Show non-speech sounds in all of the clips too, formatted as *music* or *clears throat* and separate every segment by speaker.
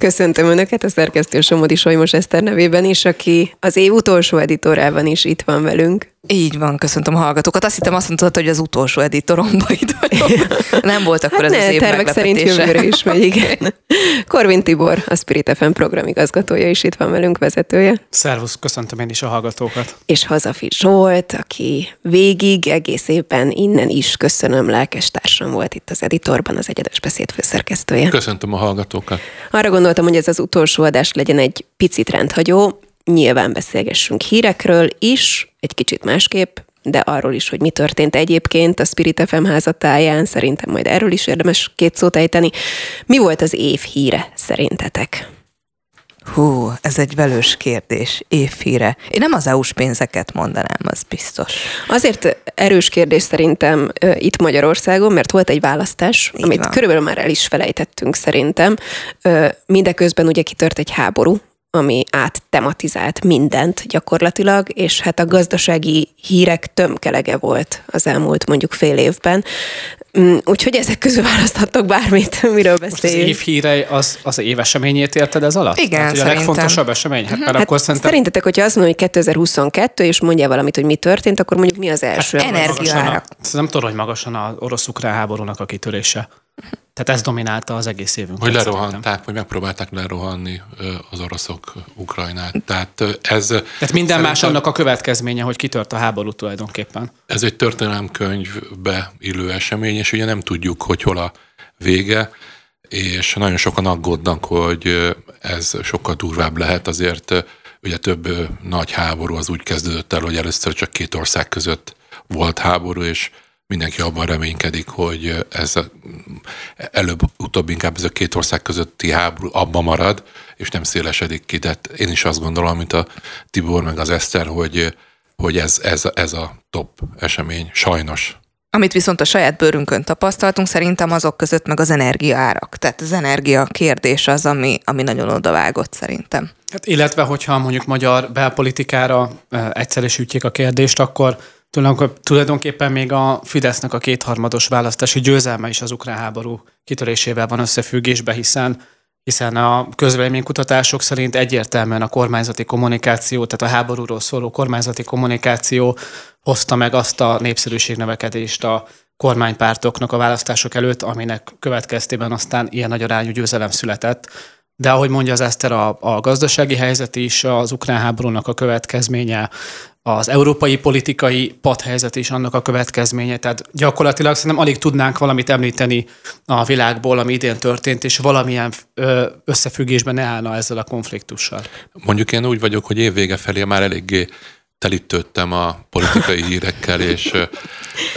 Speaker 1: Köszöntöm Önöket a szerkesztő Somodi Solymos Eszter nevében is, aki az év utolsó editorában is itt van velünk.
Speaker 2: Így van, köszöntöm a hallgatókat. Azt hittem azt mondtad, hogy az utolsó editoromba itt vagyok. *laughs* Nem volt akkor hát ez ne, az év
Speaker 1: tervek szerint jövőre is megy, *laughs* igen. Korvin Tibor, a Spirit FM programigazgatója is itt van velünk, vezetője.
Speaker 3: Szervusz, köszöntöm én is a hallgatókat.
Speaker 1: És Hazafi Zsolt, aki végig, egész évben innen is köszönöm, lelkes társam volt itt az editorban, az egyedes beszéd főszerkesztője.
Speaker 4: Köszöntöm a hallgatókat.
Speaker 1: Arra gondoltam, hogy ez az utolsó adás legyen egy picit rendhagyó, nyilván beszélgessünk hírekről is, egy kicsit másképp, de arról is, hogy mi történt egyébként a Spirit FM házatáján, szerintem majd erről is érdemes két szót ejteni. Mi volt az év híre szerintetek?
Speaker 2: Hú, ez egy velős kérdés, évhíre. Én nem az EU-s pénzeket mondanám, az biztos.
Speaker 1: Azért erős kérdés szerintem itt Magyarországon, mert volt egy választás, Így amit van. körülbelül már el is felejtettünk szerintem. Mindeközben ugye kitört egy háború ami áttematizált mindent gyakorlatilag, és hát a gazdasági hírek tömkelege volt az elmúlt mondjuk fél évben. Mm, úgyhogy ezek közül választhattok bármit, *laughs* miről beszéljünk.
Speaker 3: Most az év hírei az, az év eseményét érted ez alatt?
Speaker 2: Igen, hát,
Speaker 3: a legfontosabb esemény? Hát,
Speaker 1: hát akkor szerintem... Szerintetek, hogyha azt mondom, hogy 2022, és mondja valamit, hogy mi történt, akkor mondjuk mi az első?
Speaker 2: Hát energiára.
Speaker 3: Nem tudom, hogy magasan az orosz-ukrán háborúnak a kitörése. Tehát ez dominálta az egész évünk.
Speaker 4: Hogy lerohanták, vagy megpróbálták lerohanni az oroszok Ukrajnát. Tehát ez...
Speaker 3: Tehát minden más annak a következménye, hogy kitört a háború tulajdonképpen.
Speaker 4: Ez egy történelemkönyvbe illő esemény, és ugye nem tudjuk, hogy hol a vége, és nagyon sokan aggódnak, hogy ez sokkal durvább lehet, azért ugye több nagy háború az úgy kezdődött el, hogy először csak két ország között volt háború, és mindenki abban reménykedik, hogy ez előbb-utóbb inkább ez a két ország közötti háború abban marad, és nem szélesedik ki. Tehát én is azt gondolom, mint a Tibor meg az Eszter, hogy, hogy ez, ez, ez a top esemény, sajnos.
Speaker 2: Amit viszont a saját bőrünkön tapasztaltunk, szerintem azok között meg az energiaárak. Tehát az energia kérdés az, ami, ami nagyon odavágott szerintem.
Speaker 3: Hát illetve, hogyha mondjuk magyar belpolitikára egyszerűsítjük a kérdést, akkor Tulajdonképpen még a Fidesznek a kétharmados választási győzelme is az ukrán háború kitörésével van összefüggésben, hiszen hiszen a közvéleménykutatások szerint egyértelműen a kormányzati kommunikáció, tehát a háborúról szóló kormányzati kommunikáció hozta meg azt a népszerűségnövekedést a kormánypártoknak a választások előtt, aminek következtében aztán ilyen nagy arányú győzelem született. De ahogy mondja az Eszter, a, a gazdasági helyzet is, az ukrán háborúnak a következménye, az európai politikai padhelyzet is annak a következménye. Tehát gyakorlatilag szerintem alig tudnánk valamit említeni a világból, ami idén történt, és valamilyen összefüggésben ne állna ezzel a konfliktussal.
Speaker 4: Mondjuk én úgy vagyok, hogy évvége felé már eléggé telítődtem a politikai hírekkel, és...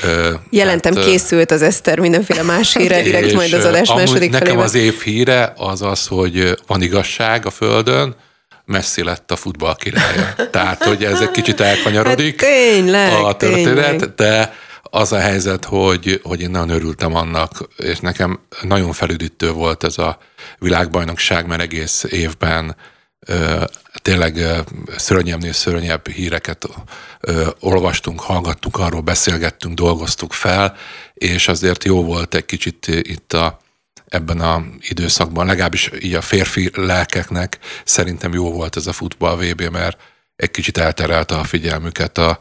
Speaker 1: Ö, Jelentem, hát, készült az Eszter mindenféle más híre, *laughs* direkt majd az adás második
Speaker 4: Nekem felében. az év híre az az, hogy van igazság a Földön, Messi lett a futball királya. Tehát, hogy ez egy kicsit elkanyarodik
Speaker 1: hát tényleg,
Speaker 4: a történet, tényleg. de az a helyzet, hogy, hogy én nagyon örültem annak, és nekem nagyon felüdítő volt ez a világbajnokság, mert egész évben tényleg szörnyemnél szörnyebb híreket olvastunk, hallgattunk, arról beszélgettünk, dolgoztuk fel, és azért jó volt egy kicsit itt a ebben a időszakban, legalábbis így a férfi lelkeknek szerintem jó volt ez a futball VB, mert egy kicsit elterelte a figyelmüket a,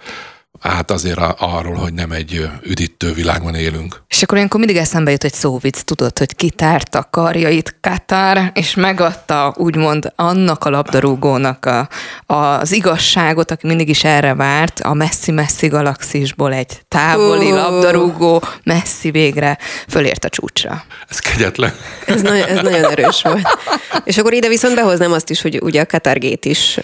Speaker 4: hát azért arról, hogy nem egy üdítő világban élünk.
Speaker 2: És akkor ilyenkor mindig eszembe jut egy szóvic, tudod, hogy kitárta karjait Katár, és megadta úgymond annak a labdarúgónak a, az igazságot, aki mindig is erre várt, a messzi-messzi galaxisból egy távoli uh. labdarúgó messzi végre fölért a csúcsra.
Speaker 4: Ez kegyetlen.
Speaker 1: Ez, nagyon, ez nagyon erős volt. *laughs* És akkor ide viszont behoznám azt is, hogy ugye a Katargét is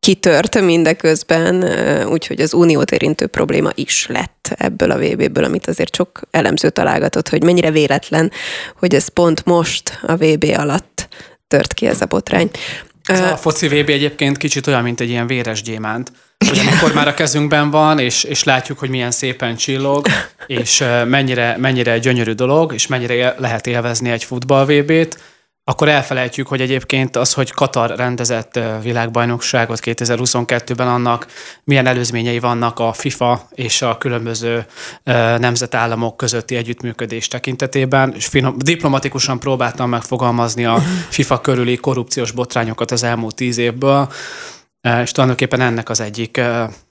Speaker 1: kitört mindeközben, úgyhogy az uniót érintő probléma is lett ebből a VB-ből, amit azért sok elemző találgatott, hogy mennyire véletlen, hogy ez pont most a VB alatt tört ki ez a botrány.
Speaker 3: Ez a foci VB egyébként kicsit olyan, mint egy ilyen véres gyémánt, hogy amikor már a kezünkben van, és, és látjuk, hogy milyen szépen csillog, és mennyire, mennyire gyönyörű dolog, és mennyire lehet élvezni egy futball VB-t, akkor elfelejtjük, hogy egyébként az, hogy Katar rendezett világbajnokságot 2022-ben, annak milyen előzményei vannak a FIFA és a különböző nemzetállamok közötti együttműködés tekintetében, és diplomatikusan próbáltam megfogalmazni a FIFA körüli korrupciós botrányokat az elmúlt tíz évből, és tulajdonképpen ennek az egyik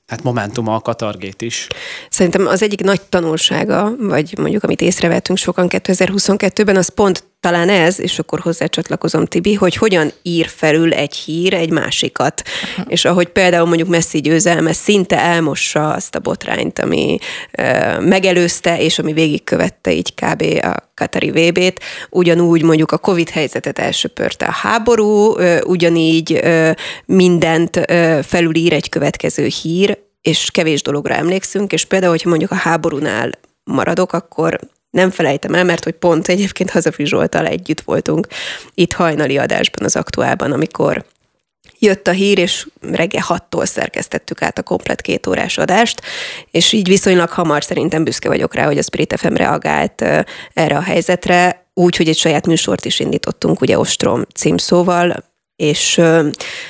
Speaker 3: hát momentuma a Katargét is.
Speaker 1: Szerintem az egyik nagy tanulsága, vagy mondjuk amit észrevettünk sokan 2022-ben, az pont talán ez, és akkor hozzácsatlakozom Tibi, hogy hogyan ír felül egy hír egy másikat. Uh-huh. És ahogy például mondjuk Messi győzelme szinte elmossa azt a botrányt, ami ö, megelőzte, és ami végigkövette így kb. a Katari VB-t, ugyanúgy mondjuk a Covid helyzetet elsöpörte a háború, ö, ugyanígy ö, mindent ö, felülír egy következő hír, és kevés dologra emlékszünk, és például, hogyha mondjuk a háborúnál maradok, akkor nem felejtem el, mert hogy pont egyébként Hazafi Zsoltal együtt voltunk itt hajnali adásban az aktuálban, amikor jött a hír, és reggel hattól szerkesztettük át a komplet két órás adást, és így viszonylag hamar szerintem büszke vagyok rá, hogy a Spirit FM reagált erre a helyzetre, úgy, hogy egy saját műsort is indítottunk, ugye Ostrom címszóval, és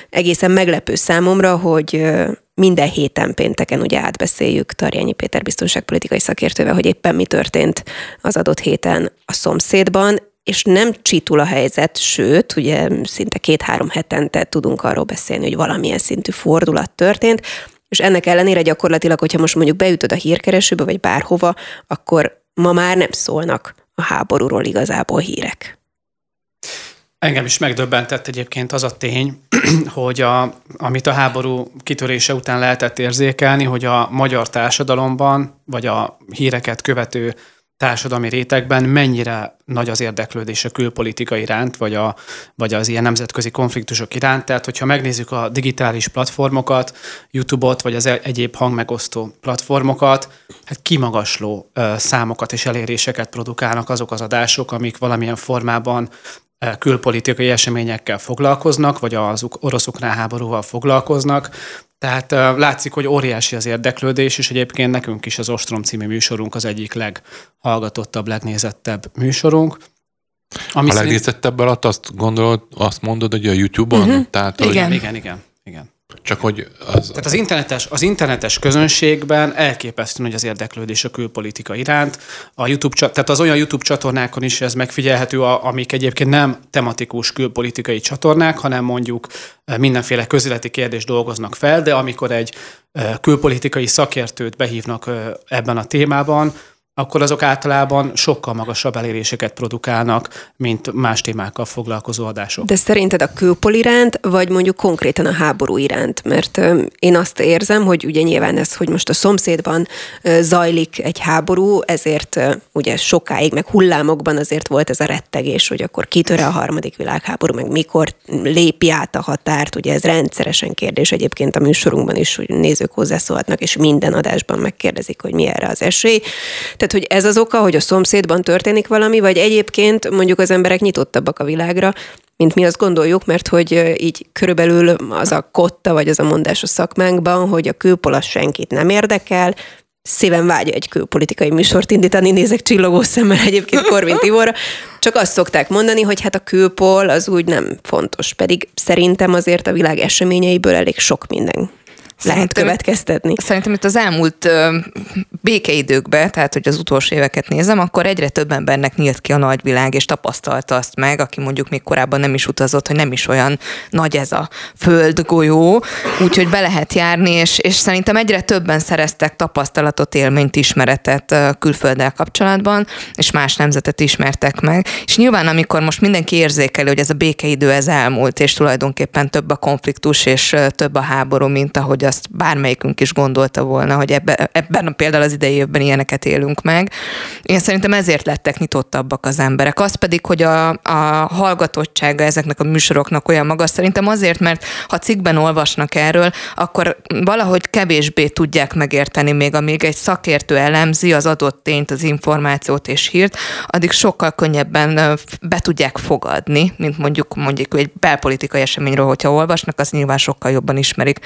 Speaker 1: egészen meglepő számomra, hogy minden héten pénteken ugye átbeszéljük Tarjányi Péter biztonságpolitikai szakértővel, hogy éppen mi történt az adott héten a szomszédban, és nem csitul a helyzet, sőt, ugye szinte két-három hetente tudunk arról beszélni, hogy valamilyen szintű fordulat történt, és ennek ellenére gyakorlatilag, hogyha most mondjuk beütöd a hírkeresőbe, vagy bárhova, akkor ma már nem szólnak a háborúról igazából hírek.
Speaker 3: Engem is megdöbbentett egyébként az a tény, *clears throat* hogy a, amit a háború kitörése után lehetett érzékelni, hogy a magyar társadalomban, vagy a híreket követő társadalmi rétegben mennyire nagy az érdeklődés a külpolitika iránt, vagy, a, vagy az ilyen nemzetközi konfliktusok iránt. Tehát, hogyha megnézzük a digitális platformokat, YouTube-ot, vagy az e-, egyéb hangmegosztó platformokat, hát kimagasló számokat és eléréseket produkálnak azok az adások, amik valamilyen formában külpolitikai eseményekkel foglalkoznak, vagy az orosz-ukrán háborúval foglalkoznak. Tehát látszik, hogy óriási az érdeklődés, és egyébként nekünk is az Ostrom című műsorunk az egyik leghallgatottabb, legnézettebb műsorunk.
Speaker 4: Ami a legnézettebb alatt azt gondolod, azt mondod, hogy a YouTube-on? Uh-huh.
Speaker 3: Tehát, igen, hogy... igen, igen, igen.
Speaker 4: Csak hogy az...
Speaker 3: Tehát az internetes, az internetes közönségben elképesztő nagy az érdeklődés a külpolitika iránt. A YouTube, tehát az olyan YouTube csatornákon is ez megfigyelhető, amik egyébként nem tematikus külpolitikai csatornák, hanem mondjuk eh, mindenféle közéleti kérdést dolgoznak fel, de amikor egy eh, külpolitikai szakértőt behívnak eh, ebben a témában, akkor azok általában sokkal magasabb eléréseket produkálnak, mint más témákkal foglalkozó adások.
Speaker 1: De szerinted a külpol iránt, vagy mondjuk konkrétan a háború iránt? Mert én azt érzem, hogy ugye nyilván ez, hogy most a szomszédban zajlik egy háború, ezért ugye sokáig, meg hullámokban azért volt ez a rettegés, hogy akkor kitöre a harmadik világháború, meg mikor lépi át a határt, ugye ez rendszeresen kérdés egyébként a műsorunkban is, hogy nézők hozzászólhatnak, és minden adásban megkérdezik, hogy mi erre az esély. Tehát tehát, hogy ez az oka, hogy a szomszédban történik valami, vagy egyébként mondjuk az emberek nyitottabbak a világra, mint mi azt gondoljuk, mert hogy így körülbelül az a kotta, vagy az a mondás a szakmánkban, hogy a külpolas senkit nem érdekel, szíven vágya egy külpolitikai műsort indítani, nézek csillogó szemmel egyébként Korvin Tiborra, csak azt szokták mondani, hogy hát a külpol az úgy nem fontos, pedig szerintem azért a világ eseményeiből elég sok minden lehet következtetni.
Speaker 2: Szerintem itt az elmúlt ö, békeidőkben, tehát hogy az utolsó éveket nézem, akkor egyre több embernek nyílt ki a nagyvilág, és tapasztalta azt meg, aki mondjuk még korábban nem is utazott, hogy nem is olyan nagy ez a föld golyó, úgyhogy be lehet járni, és, és szerintem egyre többen szereztek tapasztalatot, élményt, ismeretet külfölddel kapcsolatban, és más nemzetet ismertek meg. És nyilván, amikor most mindenki érzékeli, hogy ez a békeidő ez elmúlt, és tulajdonképpen több a konfliktus, és több a háború, mint ahogy azt bármelyikünk is gondolta volna, hogy ebbe, ebben például az idei évben ilyeneket élünk meg. Én szerintem ezért lettek nyitottabbak az emberek. Az pedig, hogy a, a hallgatottsága ezeknek a műsoroknak olyan magas, szerintem azért, mert ha cikkben olvasnak erről, akkor valahogy kevésbé tudják megérteni, még amíg egy szakértő elemzi az adott tényt, az információt és hírt, addig sokkal könnyebben be tudják fogadni, mint mondjuk mondjuk egy belpolitikai eseményről, hogyha olvasnak, az nyilván sokkal jobban ismerik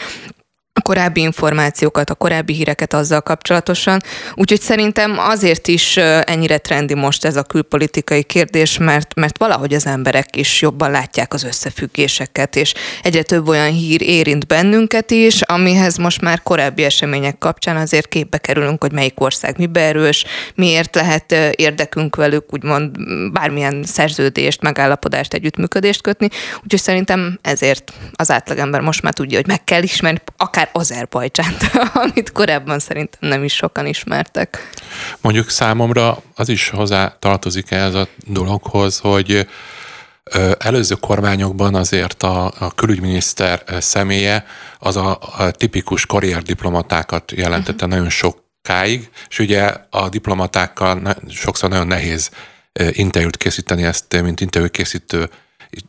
Speaker 2: a korábbi információkat, a korábbi híreket azzal kapcsolatosan. Úgyhogy szerintem azért is ennyire trendi most ez a külpolitikai kérdés, mert, mert valahogy az emberek is jobban látják az összefüggéseket, és egyre több olyan hír érint bennünket is, amihez most már korábbi események kapcsán azért képbe kerülünk, hogy melyik ország mibe erős, miért lehet érdekünk velük, úgymond bármilyen szerződést, megállapodást, együttműködést kötni. Úgyhogy szerintem ezért az átlagember most már tudja, hogy meg kell ismerni akár akár Azerbajdzsánt, *laughs* amit korábban szerintem nem is sokan ismertek.
Speaker 4: Mondjuk számomra az is hozzá tartozik ez a dologhoz, hogy előző kormányokban azért a, a külügyminiszter személye az a, a tipikus karrierdiplomatákat jelentette uh-huh. nagyon sokáig, és ugye a diplomatákkal sokszor nagyon nehéz interjút készíteni, ezt mint interjúkészítő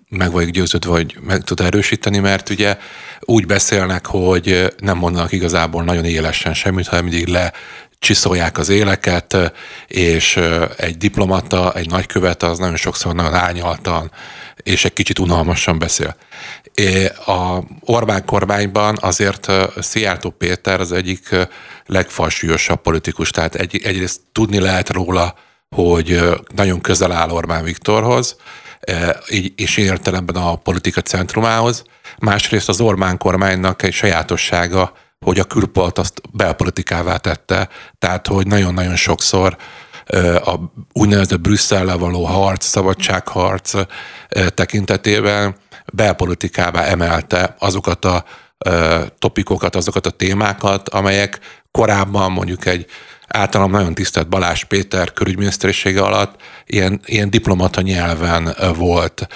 Speaker 4: meg vagyok győződve, hogy meg tud erősíteni, mert ugye úgy beszélnek, hogy nem mondanak igazából nagyon élesen semmit, hanem mindig le csiszolják az éleket, és egy diplomata, egy nagykövet az nagyon sokszor nagyon árnyaltan, és egy kicsit unalmasan beszél. A Orbán kormányban azért Szijjártó Péter az egyik legfalsúlyosabb politikus, tehát egy, egyrészt tudni lehet róla, hogy nagyon közel áll Orbán Viktorhoz, és értelemben a politika centrumához, másrészt az Orbán kormánynak egy sajátossága, hogy a külpolt azt belpolitikává tette, tehát hogy nagyon-nagyon sokszor a úgynevezett Brüsszellel való harc, szabadságharc tekintetében belpolitikává emelte azokat a topikokat, azokat a témákat, amelyek korábban mondjuk egy általam nagyon tisztelt Balázs Péter körügyminiszterisége alatt ilyen, ilyen diplomata nyelven volt,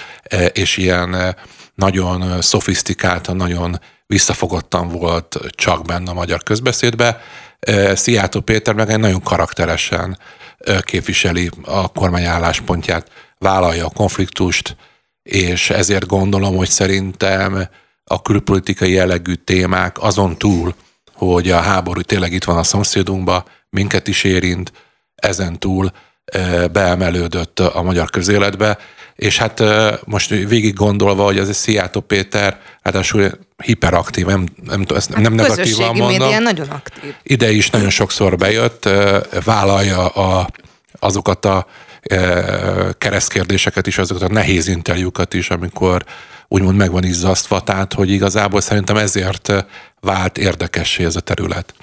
Speaker 4: és ilyen nagyon szofisztikáltan, nagyon visszafogottan volt csak benne a magyar közbeszédbe. Szijjártó Péter meg egy nagyon karakteresen képviseli a kormány álláspontját, vállalja a konfliktust, és ezért gondolom, hogy szerintem a külpolitikai jellegű témák azon túl, hogy a háború tényleg itt van a szomszédunkban, minket is érint, ezen túl beemelődött a magyar közéletbe, és hát most végig gondolva, hogy ez egy Szijjártó Péter, hát hiperaktív, nem, nem, ezt nem, nem negatívan mondom.
Speaker 2: nagyon aktív.
Speaker 4: Ide is nagyon sokszor bejött, vállalja a, azokat a keresztkérdéseket is, azokat a nehéz interjúkat is, amikor úgymond meg van izzasztva, tehát hogy igazából szerintem ezért vált érdekessé ez a terület.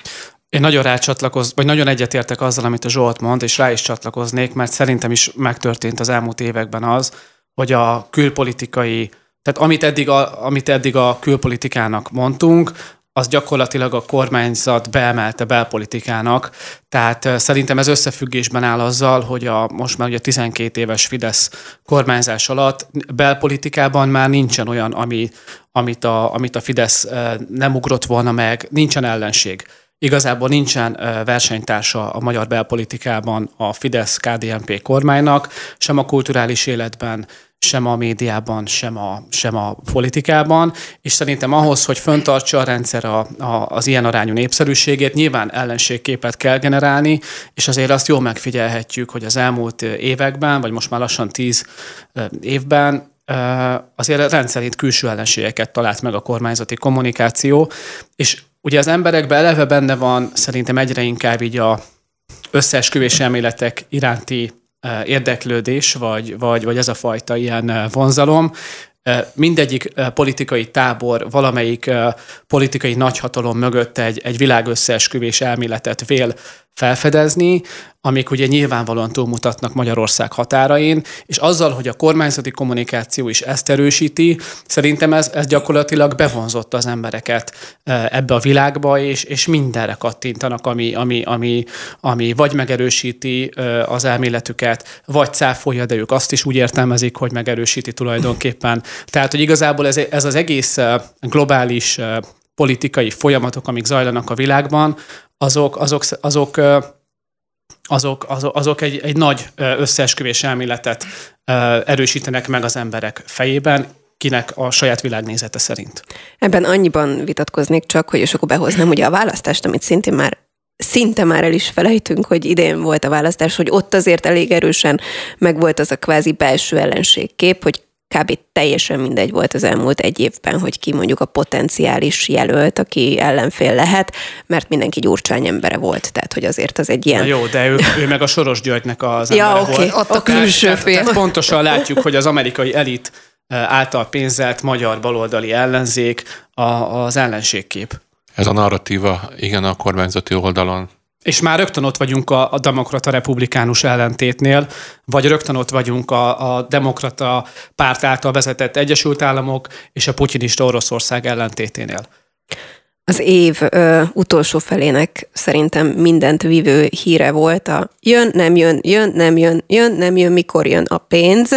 Speaker 3: Én nagyon rácsatlakoz, vagy nagyon egyetértek azzal, amit a Zsolt mond, és rá is csatlakoznék, mert szerintem is megtörtént az elmúlt években az, hogy a külpolitikai, tehát amit eddig a, amit eddig a külpolitikának mondtunk, az gyakorlatilag a kormányzat beemelte belpolitikának. Tehát szerintem ez összefüggésben áll azzal, hogy a most már ugye 12 éves Fidesz kormányzás alatt belpolitikában már nincsen olyan, ami, amit, a, amit a Fidesz nem ugrott volna meg, nincsen ellenség. Igazából nincsen versenytársa a magyar belpolitikában a Fidesz-KDNP kormánynak, sem a kulturális életben, sem a médiában, sem a, sem a politikában, és szerintem ahhoz, hogy föntartsa a rendszer a, a, az ilyen arányú népszerűségét, nyilván ellenségképet kell generálni, és azért azt jól megfigyelhetjük, hogy az elmúlt években, vagy most már lassan tíz évben azért rendszerint külső ellenségeket talált meg a kormányzati kommunikáció, és ugye az emberekben eleve benne van szerintem egyre inkább így a összeesküvés elméletek iránti érdeklődés, vagy, vagy, vagy ez a fajta ilyen vonzalom. Mindegyik politikai tábor valamelyik politikai nagyhatalom mögött egy, egy világösszeesküvés elméletet vél felfedezni, amik ugye nyilvánvalóan túlmutatnak Magyarország határain, és azzal, hogy a kormányzati kommunikáció is ezt erősíti, szerintem ez, ez gyakorlatilag bevonzott az embereket e, ebbe a világba, és, és mindenre kattintanak, ami, ami, ami, ami vagy megerősíti e, az elméletüket, vagy cáfolja, de ők azt is úgy értelmezik, hogy megerősíti tulajdonképpen. Tehát, hogy igazából ez, ez az egész e, globális politikai folyamatok, amik zajlanak a világban, azok, azok, azok, azok, azok, azok egy, egy nagy összeesküvés elméletet erősítenek meg az emberek fejében, kinek a saját világnézete szerint.
Speaker 1: Ebben annyiban vitatkoznék csak, hogy és akkor behoznám ugye a választást, amit szintén már szinte már el is felejtünk, hogy idén volt a választás, hogy ott azért elég erősen megvolt az a kvázi belső ellenségkép, hogy kb. teljesen mindegy volt az elmúlt egy évben, hogy ki mondjuk a potenciális jelölt, aki ellenfél lehet, mert mindenki Gyurcsány embere volt, tehát hogy azért az egy ilyen...
Speaker 3: Na jó, de ő, *laughs* ő meg a Soros Györgynek az
Speaker 1: ja,
Speaker 3: embere
Speaker 1: okay,
Speaker 3: volt.
Speaker 2: Ott a külső fél.
Speaker 3: Tehát pontosan látjuk, hogy az amerikai elit által pénzelt magyar baloldali ellenzék a, az ellenségkép.
Speaker 4: Ez a narratíva, igen, a kormányzati oldalon
Speaker 3: és már rögtön ott vagyunk a, a demokrata-republikánus ellentétnél, vagy rögtön ott vagyunk a, a demokrata párt által vezetett Egyesült Államok és a putyinista Oroszország ellentéténél.
Speaker 1: Az év ö, utolsó felének szerintem mindent vívő híre volt a jön, nem jön, jön, nem jön, jön, nem jön, mikor jön a pénz,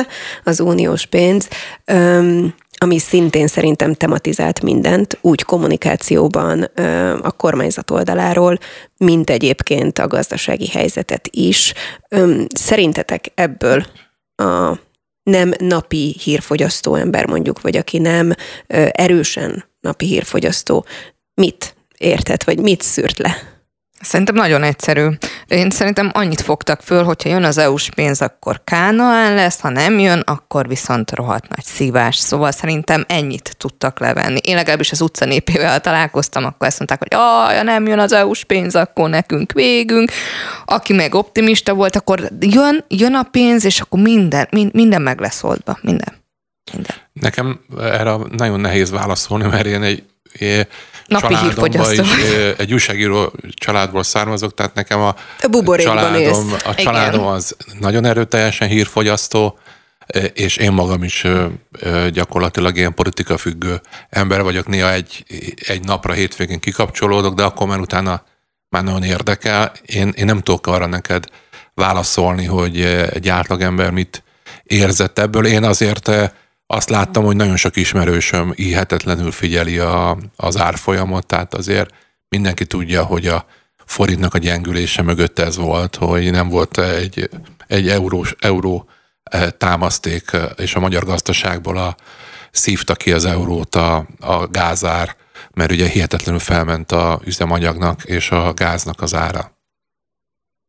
Speaker 1: az uniós pénz. Öm, ami szintén szerintem tematizált mindent, úgy kommunikációban a kormányzat oldaláról, mint egyébként a gazdasági helyzetet is. Szerintetek ebből a nem napi hírfogyasztó ember mondjuk, vagy aki nem erősen napi hírfogyasztó, mit értett, vagy mit szűrt le?
Speaker 2: Szerintem nagyon egyszerű. Én szerintem annyit fogtak föl, hogyha jön az EU-s pénz, akkor Kánaán lesz, ha nem jön, akkor viszont rohadt nagy szívás. Szóval szerintem ennyit tudtak levenni. Én legalábbis az utca népével találkoztam, akkor ezt mondták, hogy ja, nem jön az EU-s pénz, akkor nekünk végünk. Aki meg optimista volt, akkor jön, jön a pénz, és akkor minden, minden meg lesz oldva. Minden. minden.
Speaker 4: Nekem erre nagyon nehéz válaszolni, mert én egy
Speaker 2: Napi hírfogyasztó.
Speaker 4: Is, egy újságíró családból származok, tehát nekem a,
Speaker 1: a
Speaker 4: családom, a családom az nagyon erőteljesen hírfogyasztó, és én magam is gyakorlatilag ilyen politika függő ember vagyok. Néha egy, egy napra hétvégén kikapcsolódok, de akkor már utána már nagyon érdekel. Én, én nem tudok arra neked válaszolni, hogy egy átlagember mit érzett ebből. Én azért azt láttam, hogy nagyon sok ismerősöm íhetetlenül figyeli a, az árfolyamot, tehát azért mindenki tudja, hogy a forintnak a gyengülése mögött ez volt, hogy nem volt egy, egy eurós, euró eh, támaszték, eh, és a magyar gazdaságból a, szívta ki az eurót a, a gázár, mert ugye hihetetlenül felment a üzemanyagnak és a gáznak az ára.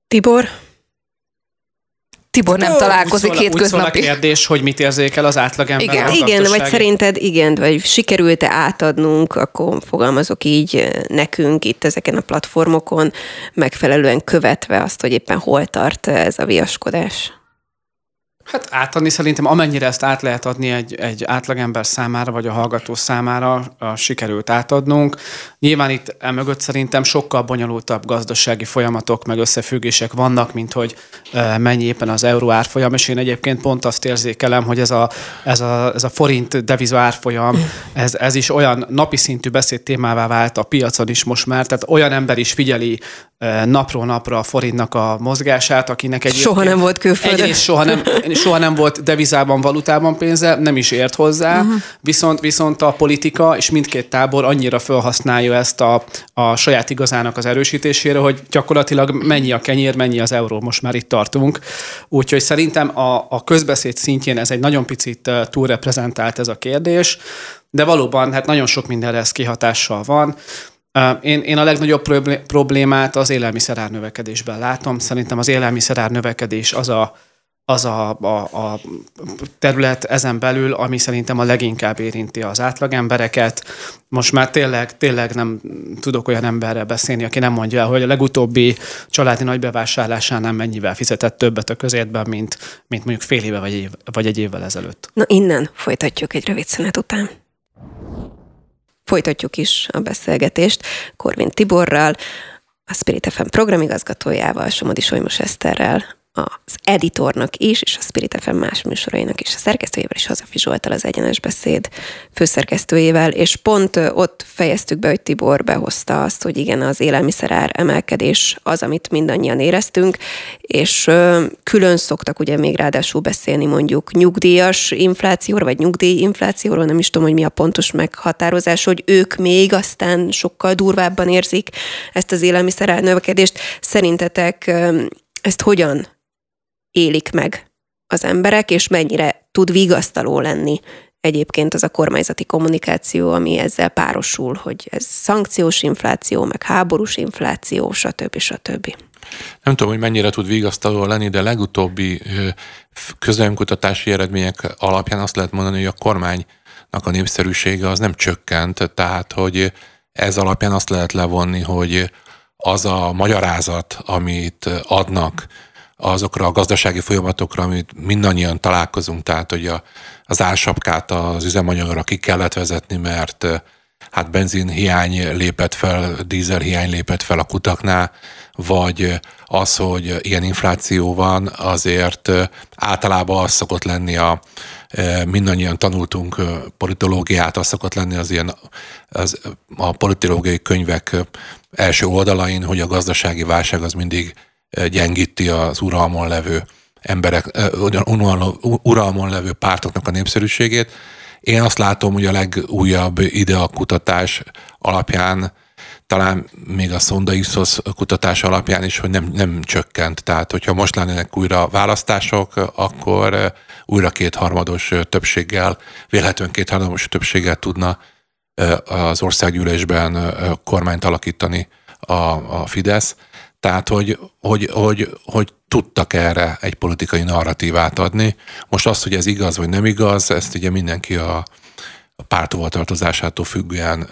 Speaker 1: Tibor?
Speaker 2: Tibor nem találkozik két hétköznapi.
Speaker 3: Úgy a kérdés, hogy mit érzékel az átlagember.
Speaker 1: Igen, igen vagy szerinted igen, vagy sikerült-e átadnunk, akkor fogalmazok így nekünk itt ezeken a platformokon, megfelelően követve azt, hogy éppen hol tart ez a viaskodás?
Speaker 3: Hát átadni szerintem, amennyire ezt át lehet adni egy, egy átlagember számára, vagy a hallgató számára, a sikerült átadnunk. Nyilván itt emögött szerintem sokkal bonyolultabb gazdasági folyamatok, meg összefüggések vannak, mint hogy mennyi éppen az euró árfolyam, és én egyébként pont azt érzékelem, hogy ez a, ez a, ez a forint deviza árfolyam, ez, ez is olyan napi szintű beszéd témává vált a piacon is most már, tehát olyan ember is figyeli napról napra a forintnak a mozgását, akinek egy
Speaker 1: Soha nem volt külföldön.
Speaker 3: soha nem, soha nem volt devizában, valutában pénze, nem is ért hozzá, uh-huh. viszont, viszont a politika és mindkét tábor annyira felhasználja ezt a, a saját igazának az erősítésére, hogy gyakorlatilag mennyi a kenyér, mennyi az euró, most már itt tartunk. Úgyhogy szerintem a, a közbeszéd szintjén ez egy nagyon picit túlreprezentált ez a kérdés, de valóban hát nagyon sok mindenre ez kihatással van. Én, én a legnagyobb problémát az élelmiszerár növekedésben látom. Szerintem az élelmiszerár növekedés az a, az a, a, a terület ezen belül, ami szerintem a leginkább érinti az átlagembereket. Most már tényleg, tényleg nem tudok olyan emberrel beszélni, aki nem mondja el, hogy a legutóbbi családi nagybevásárlásánál mennyivel fizetett többet a közétben, mint, mint mondjuk fél éve vagy, év, vagy egy évvel ezelőtt.
Speaker 1: Na innen folytatjuk egy rövid szünet után. Folytatjuk is a beszélgetést Korvin Tiborral, a Spirit FM programigazgatójával, Somodi Solymos Eszterrel, az editornak is, és a Spirit FM más műsorainak is, a szerkesztőjével is Hazafi Zsoltal az Egyenes Beszéd főszerkesztőjével, és pont ott fejeztük be, hogy Tibor behozta azt, hogy igen, az élelmiszerár emelkedés az, amit mindannyian éreztünk, és külön szoktak ugye még ráadásul beszélni mondjuk nyugdíjas inflációról, vagy nyugdíjinflációról, nem is tudom, hogy mi a pontos meghatározás, hogy ők még aztán sokkal durvábban érzik ezt az élelmiszerár növekedést. Szerintetek ezt hogyan élik meg az emberek, és mennyire tud vigasztaló lenni egyébként az a kormányzati kommunikáció, ami ezzel párosul, hogy ez szankciós infláció, meg háborús infláció, stb. stb.
Speaker 4: Nem tudom, hogy mennyire tud vigasztaló lenni, de legutóbbi közönkutatási eredmények alapján azt lehet mondani, hogy a kormánynak a népszerűsége az nem csökkent, tehát hogy ez alapján azt lehet levonni, hogy az a magyarázat, amit adnak azokra a gazdasági folyamatokra, amit mindannyian találkozunk, tehát hogy a, az ársapkát az üzemanyagra ki kellett vezetni, mert hát benzin hiány lépett fel, dízel hiány lépett fel a kutaknál, vagy az, hogy ilyen infláció van, azért általában az szokott lenni a, mindannyian tanultunk politológiát, az szokott lenni az ilyen az, a politológiai könyvek első oldalain, hogy a gazdasági válság az mindig gyengíti az uralmon levő emberek, uralmon levő pártoknak a népszerűségét. Én azt látom, hogy a legújabb ideakutatás alapján talán még a Szonda Ipsos kutatás alapján is, hogy nem, nem csökkent. Tehát, hogyha most lennének újra választások, akkor újra kétharmados többséggel, vélhetően kétharmados többséggel tudna az országgyűlésben kormányt alakítani a, a Fidesz. Tehát, hogy, hogy, hogy, hogy tudtak erre egy politikai narratívát adni. Most az, hogy ez igaz vagy nem igaz, ezt ugye mindenki a, a pártovatartozásától függően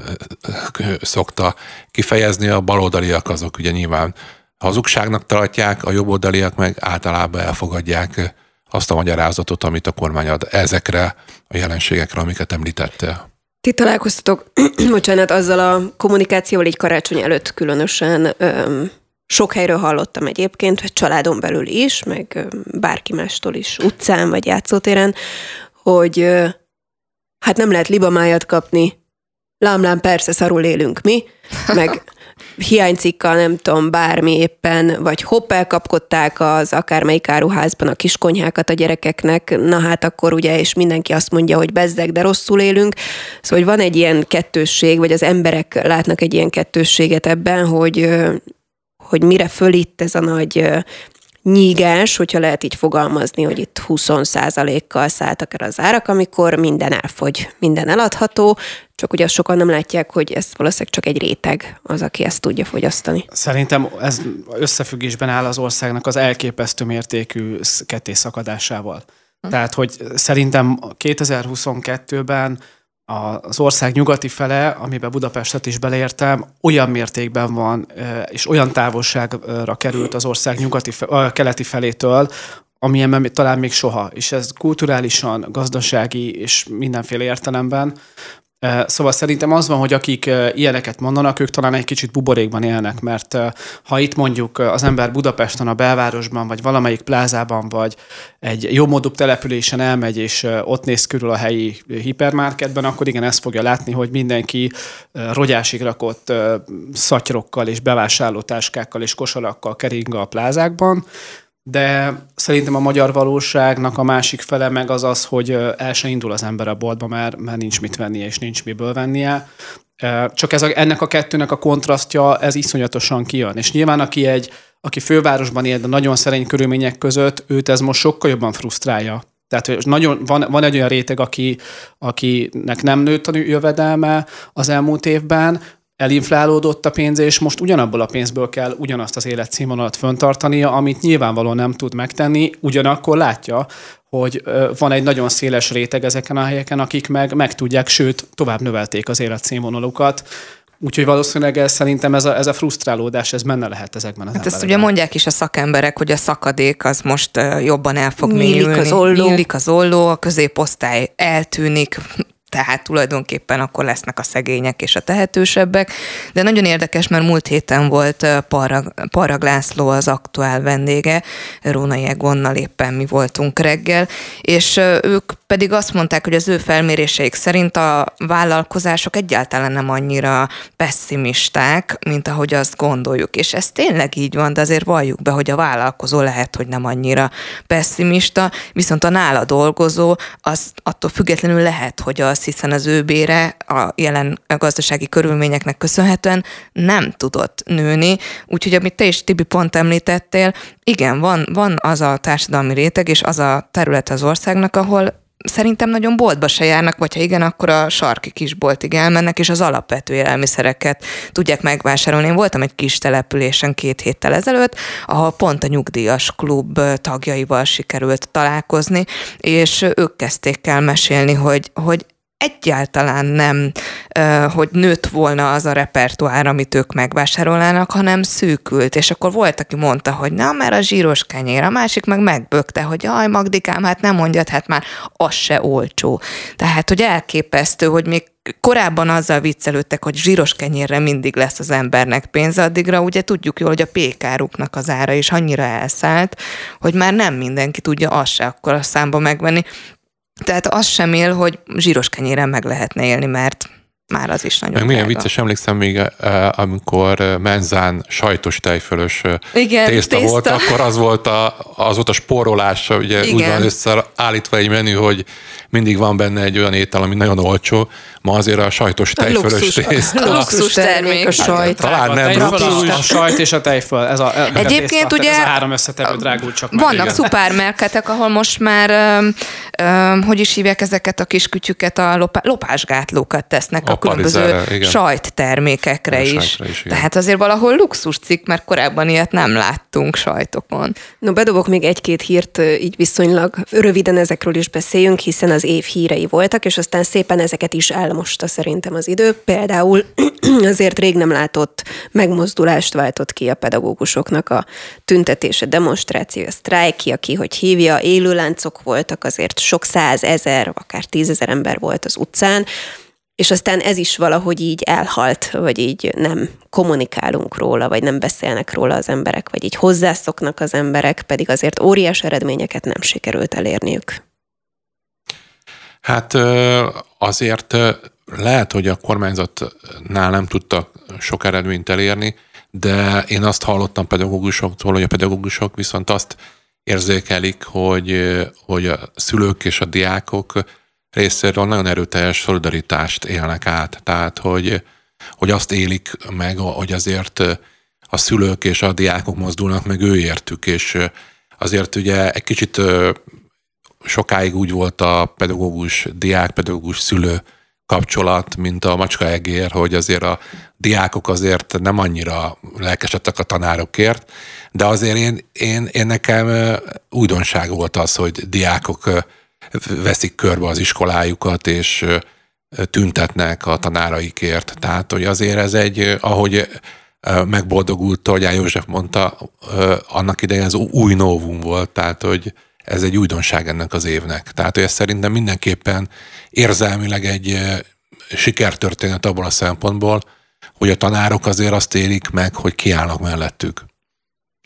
Speaker 4: szokta kifejezni. A baloldaliak azok ugye nyilván hazugságnak tartják, a jobboldaliak meg általában elfogadják azt a magyarázatot, amit a kormány ad ezekre a jelenségekre, amiket említette.
Speaker 1: Ti találkoztatok, *clears throat* bocsánat, azzal a kommunikációval így karácsony előtt különösen öm, sok helyről hallottam egyébként, hogy családon belül is, meg bárki mástól is, utcán vagy játszótéren, hogy hát nem lehet libamájat kapni, lámlám persze szarul élünk mi, meg *laughs* hiánycikka, nem tudom, bármi éppen, vagy hopp elkapkodták az akármelyik áruházban a kiskonyhákat a gyerekeknek, na hát akkor ugye, és mindenki azt mondja, hogy bezzeg, de rosszul élünk. Szóval hogy van egy ilyen kettősség, vagy az emberek látnak egy ilyen kettősséget ebben, hogy hogy mire fölitt ez a nagy nyígás, hogyha lehet így fogalmazni, hogy itt 20%-kal szálltak el az árak, amikor minden elfogy, minden eladható, csak ugye sokan nem látják, hogy ez valószínűleg csak egy réteg az, aki ezt tudja fogyasztani.
Speaker 3: Szerintem ez összefüggésben áll az országnak az elképesztő mértékű kettés szakadásával. Hm. Tehát, hogy szerintem 2022-ben az ország nyugati fele, amiben Budapestet is beleértem, olyan mértékben van, és olyan távolságra került az ország nyugati, keleti felétől, amilyen talán még soha. És ez kulturálisan, gazdasági és mindenféle értelemben Szóval szerintem az van, hogy akik ilyeneket mondanak, ők talán egy kicsit buborékban élnek, mert ha itt mondjuk az ember Budapesten, a belvárosban, vagy valamelyik plázában, vagy egy jobbmódúbb településen elmegy, és ott néz körül a helyi hipermarketben, akkor igen, ezt fogja látni, hogy mindenki rogyásig rakott szatyrokkal és bevásárlótáskákkal és kosarakkal kering a plázákban, de szerintem a magyar valóságnak a másik fele meg az az, hogy el se indul az ember a boltba, mert, mert nincs mit vennie és nincs miből vennie. Csak ez a, ennek a kettőnek a kontrasztja, ez iszonyatosan kijön. És nyilván aki egy, aki fővárosban él, de nagyon szerény körülmények között, őt ez most sokkal jobban frusztrálja. Tehát nagyon, van, van egy olyan réteg, aki, akinek nem nőtt a jövedelme az elmúlt évben, elinflálódott a pénz, és most ugyanabból a pénzből kell ugyanazt az életszínvonalat föntartania, amit nyilvánvalóan nem tud megtenni, ugyanakkor látja, hogy van egy nagyon széles réteg ezeken a helyeken, akik meg, meg tudják, sőt, tovább növelték az életszínvonalukat. Úgyhogy valószínűleg ez, szerintem ez a, ez a frusztrálódás, ez menne lehet ezekben az hát
Speaker 2: ezt ugye mondják is a szakemberek, hogy a szakadék az most jobban el fog
Speaker 1: Nyílik mélyülni. az olló.
Speaker 2: Nyílik az olló, a középosztály eltűnik, tehát tulajdonképpen akkor lesznek a szegények és a tehetősebbek. De nagyon érdekes, mert múlt héten volt Parag, Parag László az aktuál vendége, Rónai Egonnal éppen mi voltunk reggel, és ők pedig azt mondták, hogy az ő felméréseik szerint a vállalkozások egyáltalán nem annyira pessimisták, mint ahogy azt gondoljuk. És ez tényleg így van, de azért valljuk be, hogy a vállalkozó lehet, hogy nem annyira pessimista, viszont a nála dolgozó, az attól függetlenül lehet, hogy az, hiszen az ő bére a jelen gazdasági körülményeknek köszönhetően nem tudott nőni. Úgyhogy amit te is, Tibi, pont említettél, igen, van, van az a társadalmi réteg, és az a terület az országnak, ahol szerintem nagyon boltba se járnak, vagy ha igen, akkor a sarki kis boltig elmennek, és az alapvető élelmiszereket tudják megvásárolni. Én voltam egy kis településen két héttel ezelőtt, ahol pont a nyugdíjas klub tagjaival sikerült találkozni, és ők kezdték el mesélni, hogy, hogy egyáltalán nem, hogy nőtt volna az a repertoár, amit ők megvásárolnának, hanem szűkült. És akkor volt, aki mondta, hogy na, mert a zsíros kenyér, a másik meg megbökte, hogy jaj, Magdikám, hát nem mondjad, hát már az se olcsó. Tehát, hogy elképesztő, hogy még korábban azzal viccelődtek, hogy zsíros kenyérre mindig lesz az embernek pénze, addigra ugye tudjuk jól, hogy a pékáruknak az ára is annyira elszállt, hogy már nem mindenki tudja azt se akkor a számba megvenni. Tehát az sem él, hogy zsíros kenyéren meg lehetne élni, mert már az is nagyon
Speaker 4: Meg milyen vicces, emlékszem még, eh, amikor eh, menzán sajtos tejfölös eh,
Speaker 2: Igen,
Speaker 4: tészta, tészta, volt, akkor az volt a, az volt a spórolása, ugye Igen. úgy van összeállítva egy menü, hogy mindig van benne egy olyan étel, ami nagyon olcsó, ma azért a sajtos tejfölös luxus,
Speaker 2: tészta. Luxus termék a sajt.
Speaker 3: Talán nem luxus. A sajt és a tejföl, ez a,
Speaker 2: Egyébként
Speaker 3: a
Speaker 2: ugye
Speaker 3: ez a három összetevő drágul csak
Speaker 2: Vannak szupermerketek, ahol most már, hogy is hívják ezeket a kis kütyüket, a lopá, lopásgátlókat tesznek a, a különböző sajttermékekre is. is Tehát azért valahol luxus cikk, mert korábban ilyet nem láttunk sajtokon.
Speaker 1: No, bedobok még egy-két hírt, így viszonylag röviden ezekről is beszéljünk, hiszen az év hírei voltak, és aztán szépen ezeket is elmosta szerintem az idő. Például *clears throat* azért rég nem látott megmozdulást váltott ki a pedagógusoknak a tüntetése, demonstráció, a sztrájkja, ki hogy hívja, élőláncok voltak, azért sok százezer, akár tízezer ember volt az utcán, és aztán ez is valahogy így elhalt, vagy így nem kommunikálunk róla, vagy nem beszélnek róla az emberek, vagy így hozzászoknak az emberek, pedig azért óriás eredményeket nem sikerült elérniük.
Speaker 4: Hát azért lehet, hogy a kormányzatnál nem tudtak sok eredményt elérni, de én azt hallottam pedagógusoktól, hogy a pedagógusok viszont azt érzékelik, hogy, hogy a szülők és a diákok részéről nagyon erőteljes szolidaritást élnek át. Tehát, hogy, hogy azt élik meg, hogy azért a szülők és a diákok mozdulnak meg őértük, és azért ugye egy kicsit sokáig úgy volt a pedagógus, diák, pedagógus, szülő kapcsolat, mint a macska egér, hogy azért a diákok azért nem annyira lelkesedtek a tanárokért, de azért én, én, én nekem újdonság volt az, hogy diákok veszik körbe az iskolájukat, és tüntetnek a tanáraikért. Tehát, hogy azért ez egy, ahogy megboldogult Tolgyán József mondta, annak idején ez új novum volt, tehát, hogy ez egy újdonság ennek az évnek. Tehát, hogy ez szerintem mindenképpen érzelmileg egy sikertörténet abból a szempontból, hogy a tanárok azért azt élik meg, hogy kiállnak mellettük.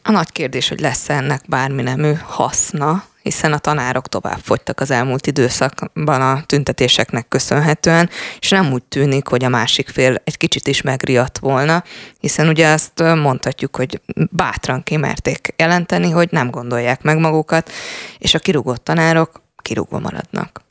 Speaker 2: A nagy kérdés, hogy lesz ennek bármi nemű haszna, hiszen a tanárok tovább fogytak az elmúlt időszakban a tüntetéseknek köszönhetően, és nem úgy tűnik, hogy a másik fél egy kicsit is megriadt volna, hiszen ugye azt mondhatjuk, hogy bátran kimerték jelenteni, hogy nem gondolják meg magukat, és a kirúgott tanárok kirúgva maradnak.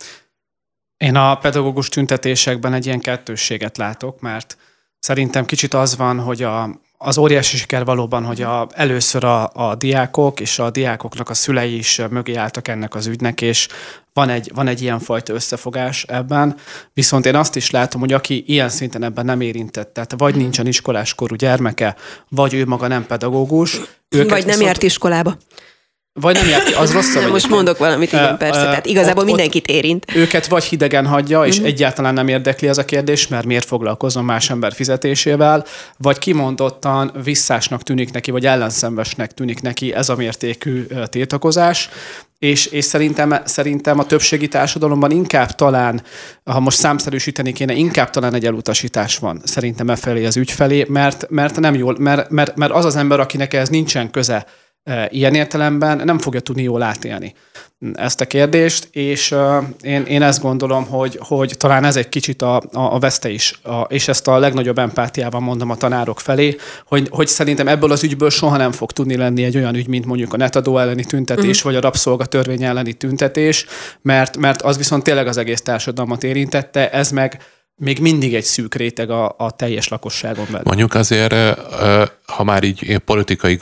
Speaker 3: Én a pedagógus tüntetésekben egy ilyen kettősséget látok, mert szerintem kicsit az van, hogy a, az óriási siker valóban, hogy a, először a, a diákok és a diákoknak a szülei is mögé álltak ennek az ügynek, és van egy, van egy ilyen fajta összefogás ebben, viszont én azt is látom, hogy aki ilyen szinten ebben nem érintett, tehát vagy nincsen iskoláskorú gyermeke, vagy ő maga nem pedagógus.
Speaker 1: Őket vagy nem viszont... járt iskolába.
Speaker 3: Vagy nem érti, az rosszabb.
Speaker 1: Most mondok valamit, igen, persze. Tehát igazából ott, mindenkit érint.
Speaker 3: Őket vagy hidegen hagyja, és uh-huh. egyáltalán nem érdekli ez a kérdés, mert miért foglalkozom más ember fizetésével, vagy kimondottan visszásnak tűnik neki, vagy ellenszembesnek tűnik neki ez a mértékű tiltakozás, és, és szerintem, szerintem a többségi társadalomban inkább talán, ha most számszerűsíteni kéne, inkább talán egy elutasítás van szerintem e felé az ügy felé, mert, mert nem jól, mert, mert, mert az az ember, akinek ez nincsen köze ilyen értelemben nem fogja tudni jól átélni ezt a kérdést, és én, én ezt gondolom, hogy, hogy talán ez egy kicsit a, a, a veszte is, a, és ezt a legnagyobb empátiával mondom a tanárok felé, hogy, hogy szerintem ebből az ügyből soha nem fog tudni lenni egy olyan ügy, mint mondjuk a netadó elleni tüntetés, uh-huh. vagy a rabszolgatörvény elleni tüntetés, mert, mert az viszont tényleg az egész társadalmat érintette, ez meg még mindig egy szűk réteg a, a teljes lakosságon belül.
Speaker 4: Mondjuk azért, ha már így politikai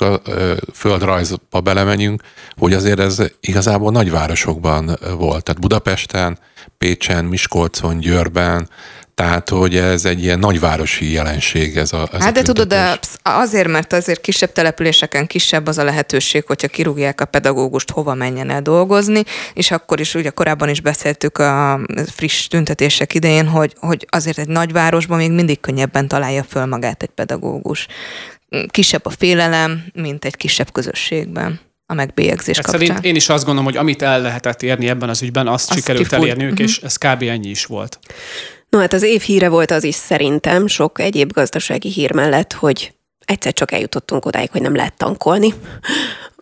Speaker 4: földrajzba belemegyünk, hogy azért ez igazából nagyvárosokban volt. Tehát Budapesten, Pécsen, Miskolcon, Győrben, tehát, hogy ez egy ilyen nagyvárosi jelenség ez a ez
Speaker 2: Hát
Speaker 4: a
Speaker 2: de tudod, de azért, mert azért kisebb településeken kisebb az a lehetőség, hogyha kirúgják a pedagógust, hova menjen el dolgozni, és akkor is, ugye korábban is beszéltük a friss tüntetések idején, hogy, hogy azért egy nagyvárosban még mindig könnyebben találja föl magát egy pedagógus. Kisebb a félelem, mint egy kisebb közösségben a megbélyegzés kapcsán. Szerint
Speaker 3: én is azt gondolom, hogy amit el lehetett érni ebben az ügyben, azt, azt sikerült kifújt. elérniük, uh-huh. és ez kb. ennyi is volt.
Speaker 1: No hát az év híre volt az is szerintem, sok egyéb gazdasági hír mellett, hogy egyszer csak eljutottunk odáig, hogy nem lehet tankolni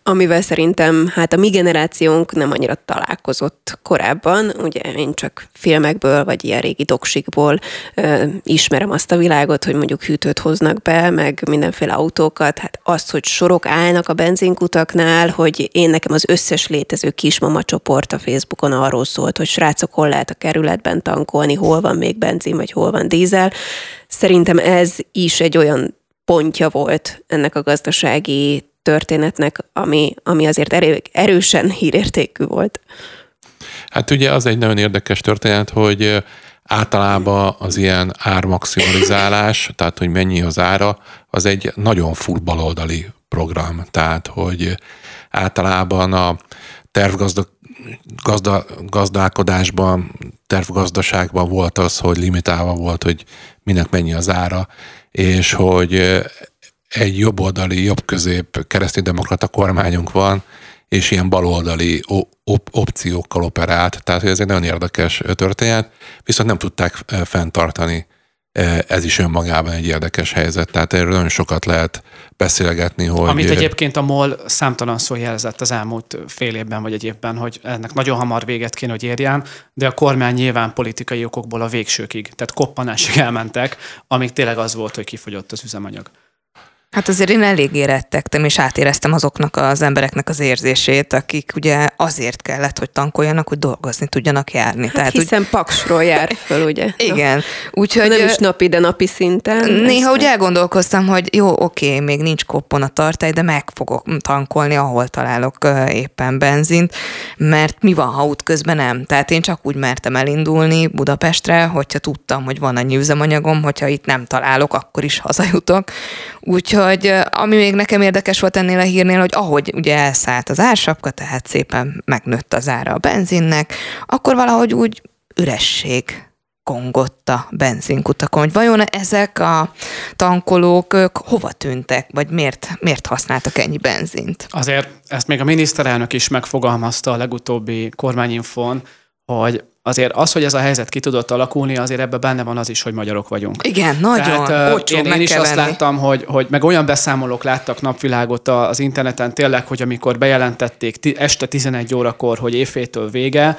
Speaker 1: amivel szerintem hát a mi generációnk nem annyira találkozott korábban. Ugye én csak filmekből, vagy ilyen régi doksikból ö, ismerem azt a világot, hogy mondjuk hűtőt hoznak be, meg mindenféle autókat. Hát azt, hogy sorok állnak a benzinkutaknál, hogy én nekem az összes létező kismama csoport a Facebookon arról szólt, hogy srácok, hol lehet a kerületben tankolni, hol van még benzin, vagy hol van dízel. Szerintem ez is egy olyan pontja volt ennek a gazdasági történetnek, ami, ami azért erő, erősen hírértékű volt.
Speaker 4: Hát ugye az egy nagyon érdekes történet, hogy általában az ilyen ármaximalizálás, *laughs* tehát hogy mennyi az ára, az egy nagyon full baloldali program. Tehát, hogy általában a tervgazda, gazda, gazdálkodásban, tervgazdaságban volt az, hogy limitálva volt, hogy minek mennyi az ára, és hogy egy jobboldali, jobb-közép kereszténydemokrata kormányunk van, és ilyen baloldali op- opciókkal operált. Tehát ez egy nagyon érdekes történet, viszont nem tudták fenntartani. Ez is önmagában egy érdekes helyzet, tehát erről nagyon sokat lehet beszélgetni, hogy...
Speaker 3: Amit egyébként a MOL számtalan szó jelzett az elmúlt fél évben vagy egy évben, hogy ennek nagyon hamar véget kéne, hogy érjen, de a kormány nyilván politikai okokból a végsőkig, tehát koppanásig elmentek, amíg tényleg az volt, hogy kifogyott az üzemanyag.
Speaker 2: Hát azért én elég érettegtem, és átéreztem azoknak az embereknek az érzését, akik ugye azért kellett, hogy tankoljanak, hogy dolgozni tudjanak járni. Hát
Speaker 1: Tehát, hiszen úgy... paksról jár föl, ugye?
Speaker 2: Igen. Úgyhogy,
Speaker 1: nem is napi, de napi szinten.
Speaker 2: Néha úgy elgondolkoztam, hogy jó, oké, még nincs koppon a tartály, de meg fogok tankolni, ahol találok éppen benzint, mert mi van, ha útközben nem? Tehát én csak úgy mertem elindulni Budapestre, hogyha tudtam, hogy van annyi üzemanyagom, hogyha itt nem találok, akkor is hazajutok. Úgyhogy Úgyhogy ami még nekem érdekes volt ennél a hírnél, hogy ahogy ugye elszállt az ársapka, tehát szépen megnőtt az ára a benzinnek, akkor valahogy úgy üresség kongott a benzinkutakon. Hogy vajon ezek a tankolók ők hova tűntek, vagy miért, miért használtak ennyi benzint?
Speaker 3: Azért ezt még a miniszterelnök is megfogalmazta a legutóbbi kormányinfon, hogy azért az, hogy ez a helyzet ki tudott alakulni, azért ebben benne van az is, hogy magyarok vagyunk.
Speaker 2: Igen, nagyon. Tehát,
Speaker 3: én, én is azt láttam, hogy, hogy meg olyan beszámolók láttak napvilágot az interneten tényleg, hogy amikor bejelentették este 11 órakor, hogy évfétől vége,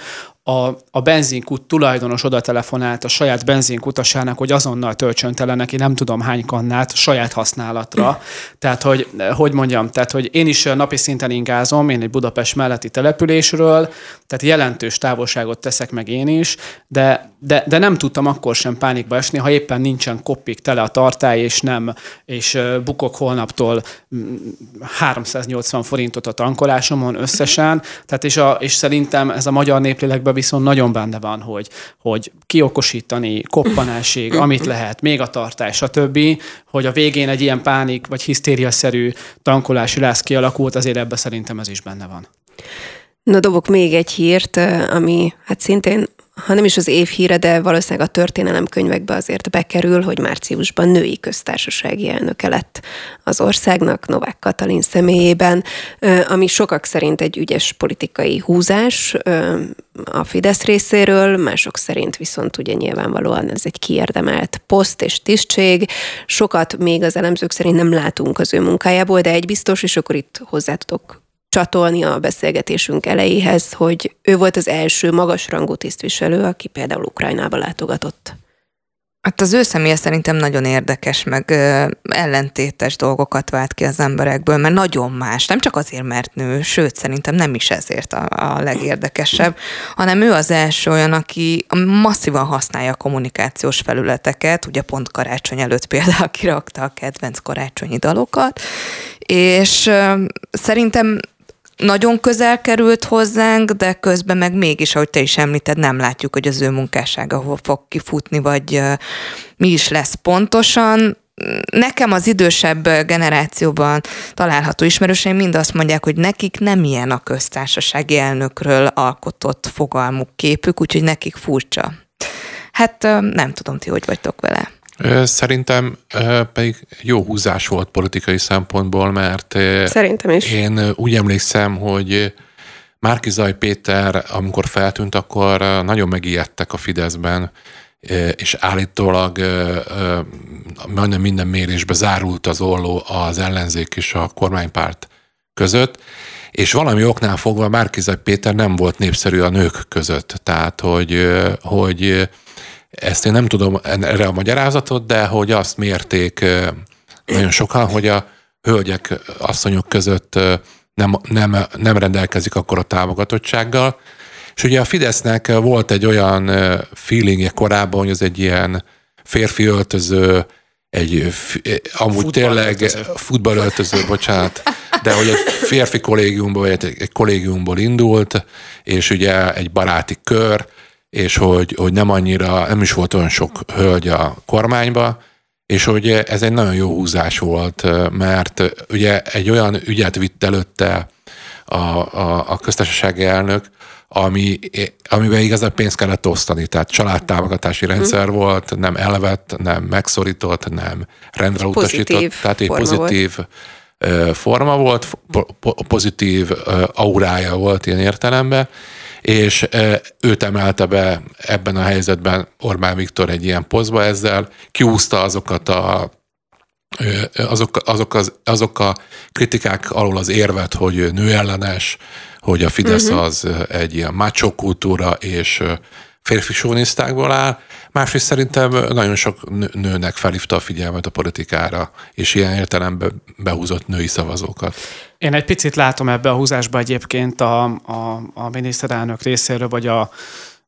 Speaker 3: a, a benzinkút tulajdonos oda telefonált a saját benzinkutasának, hogy azonnal töltsön tele neki nem tudom hány kannát saját használatra. *laughs* tehát, hogy, hogy mondjam, tehát, hogy én is napi szinten ingázom, én egy Budapest melletti településről, tehát jelentős távolságot teszek meg én is, de, de, de nem tudtam akkor sem pánikba esni, ha éppen nincsen koppik tele a tartály, és nem, és bukok holnaptól 380 forintot a tankolásomon összesen, tehát és, a, és szerintem ez a magyar néplélekben viszont nagyon benne van, hogy, hogy kiokosítani, koppanásig, amit lehet, még a tartás, stb., hogy a végén egy ilyen pánik vagy hisztériaszerű tankolási lász kialakult, azért ebbe szerintem ez is benne van.
Speaker 1: Na dobok még egy hírt, ami hát szintén ha nem is az év híre, de valószínűleg a történelemkönyvekbe azért bekerül, hogy márciusban női köztársasági elnöke lett az országnak, Novák Katalin személyében, ami sokak szerint egy ügyes politikai húzás a Fidesz részéről, mások szerint viszont ugye nyilvánvalóan ez egy kiérdemelt poszt és tisztség. Sokat még az elemzők szerint nem látunk az ő munkájából, de egy biztos, és akkor itt hozzá tudok csatolni a beszélgetésünk elejéhez, hogy ő volt az első magasrangú tisztviselő, aki például Ukrajnába látogatott.
Speaker 2: Hát az ő személye szerintem nagyon érdekes, meg ö, ellentétes dolgokat vált ki az emberekből, mert nagyon más. Nem csak azért, mert nő, sőt, szerintem nem is ezért a, a legérdekesebb, hanem ő az első olyan, aki masszívan használja a kommunikációs felületeket, ugye pont karácsony előtt például kirakta a kedvenc karácsonyi dalokat, és ö, szerintem nagyon közel került hozzánk, de közben meg mégis, ahogy te is említed, nem látjuk, hogy az ő munkássága hol fog kifutni, vagy mi is lesz pontosan. Nekem az idősebb generációban található ismerőseim mind azt mondják, hogy nekik nem ilyen a köztársasági elnökről alkotott fogalmuk, képük, úgyhogy nekik furcsa. Hát nem tudom, ti hogy vagytok vele.
Speaker 4: Szerintem pedig jó húzás volt politikai szempontból, mert
Speaker 1: Szerintem is.
Speaker 4: én úgy emlékszem, hogy Márki Zaj Péter, amikor feltűnt, akkor nagyon megijedtek a Fideszben, és állítólag majdnem minden mérésbe zárult az olló az ellenzék és a kormánypárt között, és valami oknál fogva Márkizaj Péter nem volt népszerű a nők között. Tehát, hogy, hogy ezt én nem tudom erre a magyarázatot, de hogy azt mérték nagyon sokan, hogy a hölgyek, asszonyok között nem, nem, nem rendelkezik akkor a támogatottsággal. És ugye a Fidesznek volt egy olyan feelingje korábban, hogy ez egy ilyen férfi öltöző, egy amúgy Futball tényleg futballöltöző, bocsánat, de hogy egy férfi kollégiumból, vagy egy, egy kollégiumból indult, és ugye egy baráti kör, és hogy, hogy nem annyira, nem is volt olyan sok hölgy a kormányba, és hogy ez egy nagyon jó húzás volt, mert ugye egy olyan ügyet vitt előtte a, a, a köztársasági elnök, ami, amiben igazán pénzt kellett osztani, tehát családtámogatási mhm. rendszer volt, nem elvett, nem megszorított, nem rendre utasított, tehát egy pozitív volt. forma volt, pozitív aurája volt ilyen értelemben, és őt emelte be ebben a helyzetben Orbán Viktor egy ilyen pozba ezzel, kiúzta azokat a azok, azok, az, azok a kritikák alól az érvet, hogy nőellenes, hogy a Fidesz uh-huh. az egy ilyen macho kultúra, és férfi sónisztákból áll, másrészt szerintem nagyon sok nőnek felhívta a figyelmet a politikára, és ilyen értelemben behúzott női szavazókat.
Speaker 3: Én egy picit látom ebbe a húzásba egyébként a, a, a miniszterelnök részéről, vagy a,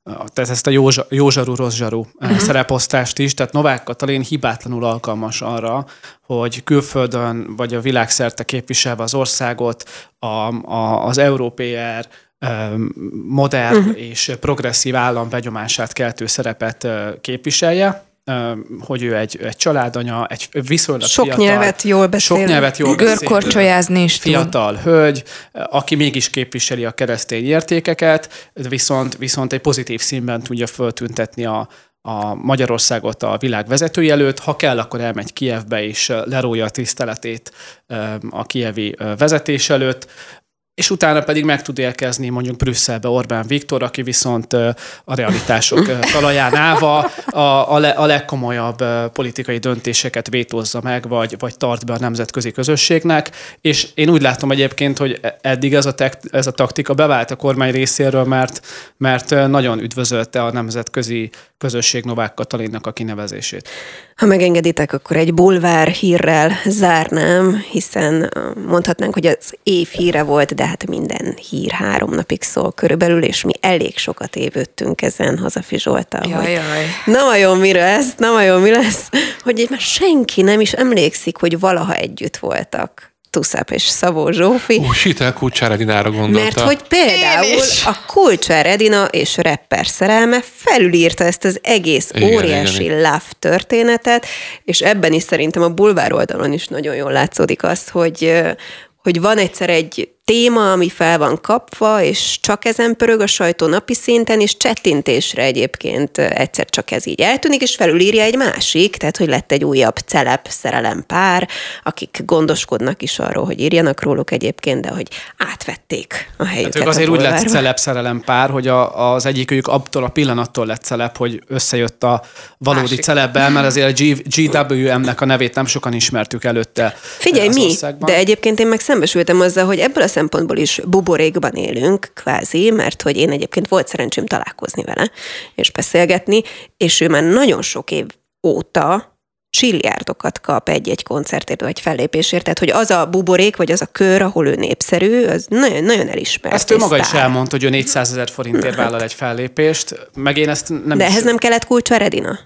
Speaker 3: tehát ezt a jó, jó zsarú, rossz zsarú uh-huh. szereposztást is, tehát Novák Katalin hibátlanul alkalmas arra, hogy külföldön vagy a világszerte képviselve az országot, a, a, az európér, modern uh-huh. és progresszív állam begyomását keltő szerepet képviselje, hogy ő egy, egy családanya, egy viszonylag
Speaker 1: sok
Speaker 3: fiatal,
Speaker 1: nyelvet jól beszél,
Speaker 3: sok nyelvet jól
Speaker 2: görkorcsolyázni is
Speaker 3: fiatal tud. hölgy, aki mégis képviseli a keresztény értékeket, viszont, viszont egy pozitív színben tudja föltüntetni a, a Magyarországot a világ vezetői előtt, ha kell, akkor elmegy Kievbe és lerója a tiszteletét a kievi vezetés előtt és utána pedig meg tud érkezni mondjuk Brüsszelbe Orbán Viktor, aki viszont a realitások talaján állva a, a, le, a legkomolyabb politikai döntéseket vétózza meg, vagy, vagy tart be a nemzetközi közösségnek, és én úgy látom egyébként, hogy eddig ez a, tek, ez a taktika bevált a kormány részéről, mert, mert nagyon üdvözölte a nemzetközi közösség Novák Katalinnak a kinevezését.
Speaker 1: Ha megengeditek, akkor egy bulvár hírrel zárnám, hiszen mondhatnánk, hogy az év híre volt, de hát minden hír három napig szól körülbelül, és mi elég sokat évődtünk ezen Hazafi Zsoltal,
Speaker 2: jaj,
Speaker 1: hogy
Speaker 2: jaj.
Speaker 1: na vajon mi lesz, na vajon mi lesz, hogy már senki nem is emlékszik, hogy valaha együtt voltak. Tuszáp és Szabó Zsófi.
Speaker 4: Ó, Sitel Kulcsár Edinára gondolta.
Speaker 1: Mert hogy például a Kulcsár Edina és rapper szerelme felülírta ezt az egész igen, óriási igen. love történetet, és ebben is szerintem a bulvár oldalon is nagyon jól látszódik az, hogy, hogy van egyszer egy téma, ami fel van kapva, és csak ezen pörög a sajtó napi szinten, és csettintésre egyébként egyszer csak ez így eltűnik, és felülírja egy másik, tehát hogy lett egy újabb celep szerelem pár, akik gondoskodnak is arról, hogy írjanak róluk egyébként, de hogy átvették a helyüket.
Speaker 3: Hát ők azért úgy lett celep szerelem pár, hogy a, az egyikük abtól a pillanattól lett celep, hogy összejött a valódi másik. celebbel, mert azért a GWM-nek a nevét nem sokan ismertük előtte.
Speaker 1: Figyelj, mi? Országban. De egyébként én meg szembesültem azzal, hogy ebből a szempontból is buborékban élünk, kvázi, mert hogy én egyébként volt szerencsém találkozni vele, és beszélgetni, és ő már nagyon sok év óta csilliárdokat kap egy-egy koncertért vagy fellépésért, tehát hogy az a buborék, vagy az a kör, ahol ő népszerű, az nagyon, nagyon elismert.
Speaker 3: Ezt ő maga is elmondta, hogy ő 400 ezer forintért vállal egy fellépést, meg én ezt nem
Speaker 1: De
Speaker 3: is...
Speaker 1: ehhez nem kellett kulcsva Redina?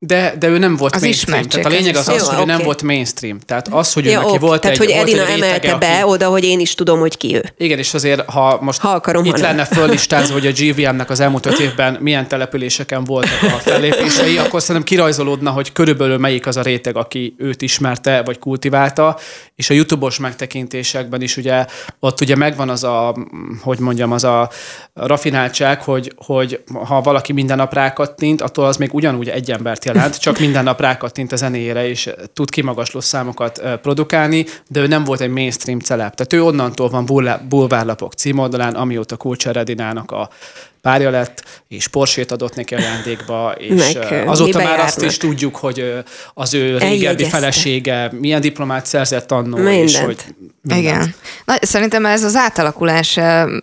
Speaker 3: De, de ő nem volt
Speaker 2: Az
Speaker 3: mainstream. Tehát a lényeg az az,
Speaker 1: jó,
Speaker 3: hogy ő nem volt mainstream. Tehát az, hogy ő
Speaker 1: Ja,
Speaker 3: neki
Speaker 1: ok,
Speaker 3: volt
Speaker 1: tehát,
Speaker 3: egy,
Speaker 1: hogy Edina
Speaker 3: egy rétege,
Speaker 1: emelte
Speaker 3: aki-
Speaker 1: be oda, hogy én is tudom, hogy ki ő.
Speaker 3: Igen, és azért, ha most
Speaker 1: Ha akarom,
Speaker 3: itt
Speaker 1: ha
Speaker 3: lenne föllistázva, hogy a GVM-nek az elmúlt öt évben milyen településeken voltak a fellépései, akkor szerintem kirajzolódna, hogy körülbelül melyik az a réteg, aki őt ismerte, vagy kultiválta, és a YouTube-os megtekintésekben is ugye ott ugye megvan az a, hogy mondjam, az a rafináltság, hogy, hogy ha valaki minden nap rákattint, attól az még ugyanúgy egy embert jelent, csak minden nap rákattint a zenéjére, és tud kimagasló számokat ö, produkálni, de ő nem volt egy mainstream celeb. Tehát ő onnantól van bulvárlapok címoldalán, amióta Kulcsár Redinának a párja lett, és Porsét adott neki ajándékba, és
Speaker 1: Meg,
Speaker 3: azóta már azt is tudjuk, hogy az ő régebbi felesége milyen diplomát szerzett annó, és
Speaker 1: Mindent.
Speaker 3: hogy mindent.
Speaker 2: Igen. Na, szerintem ez az átalakulás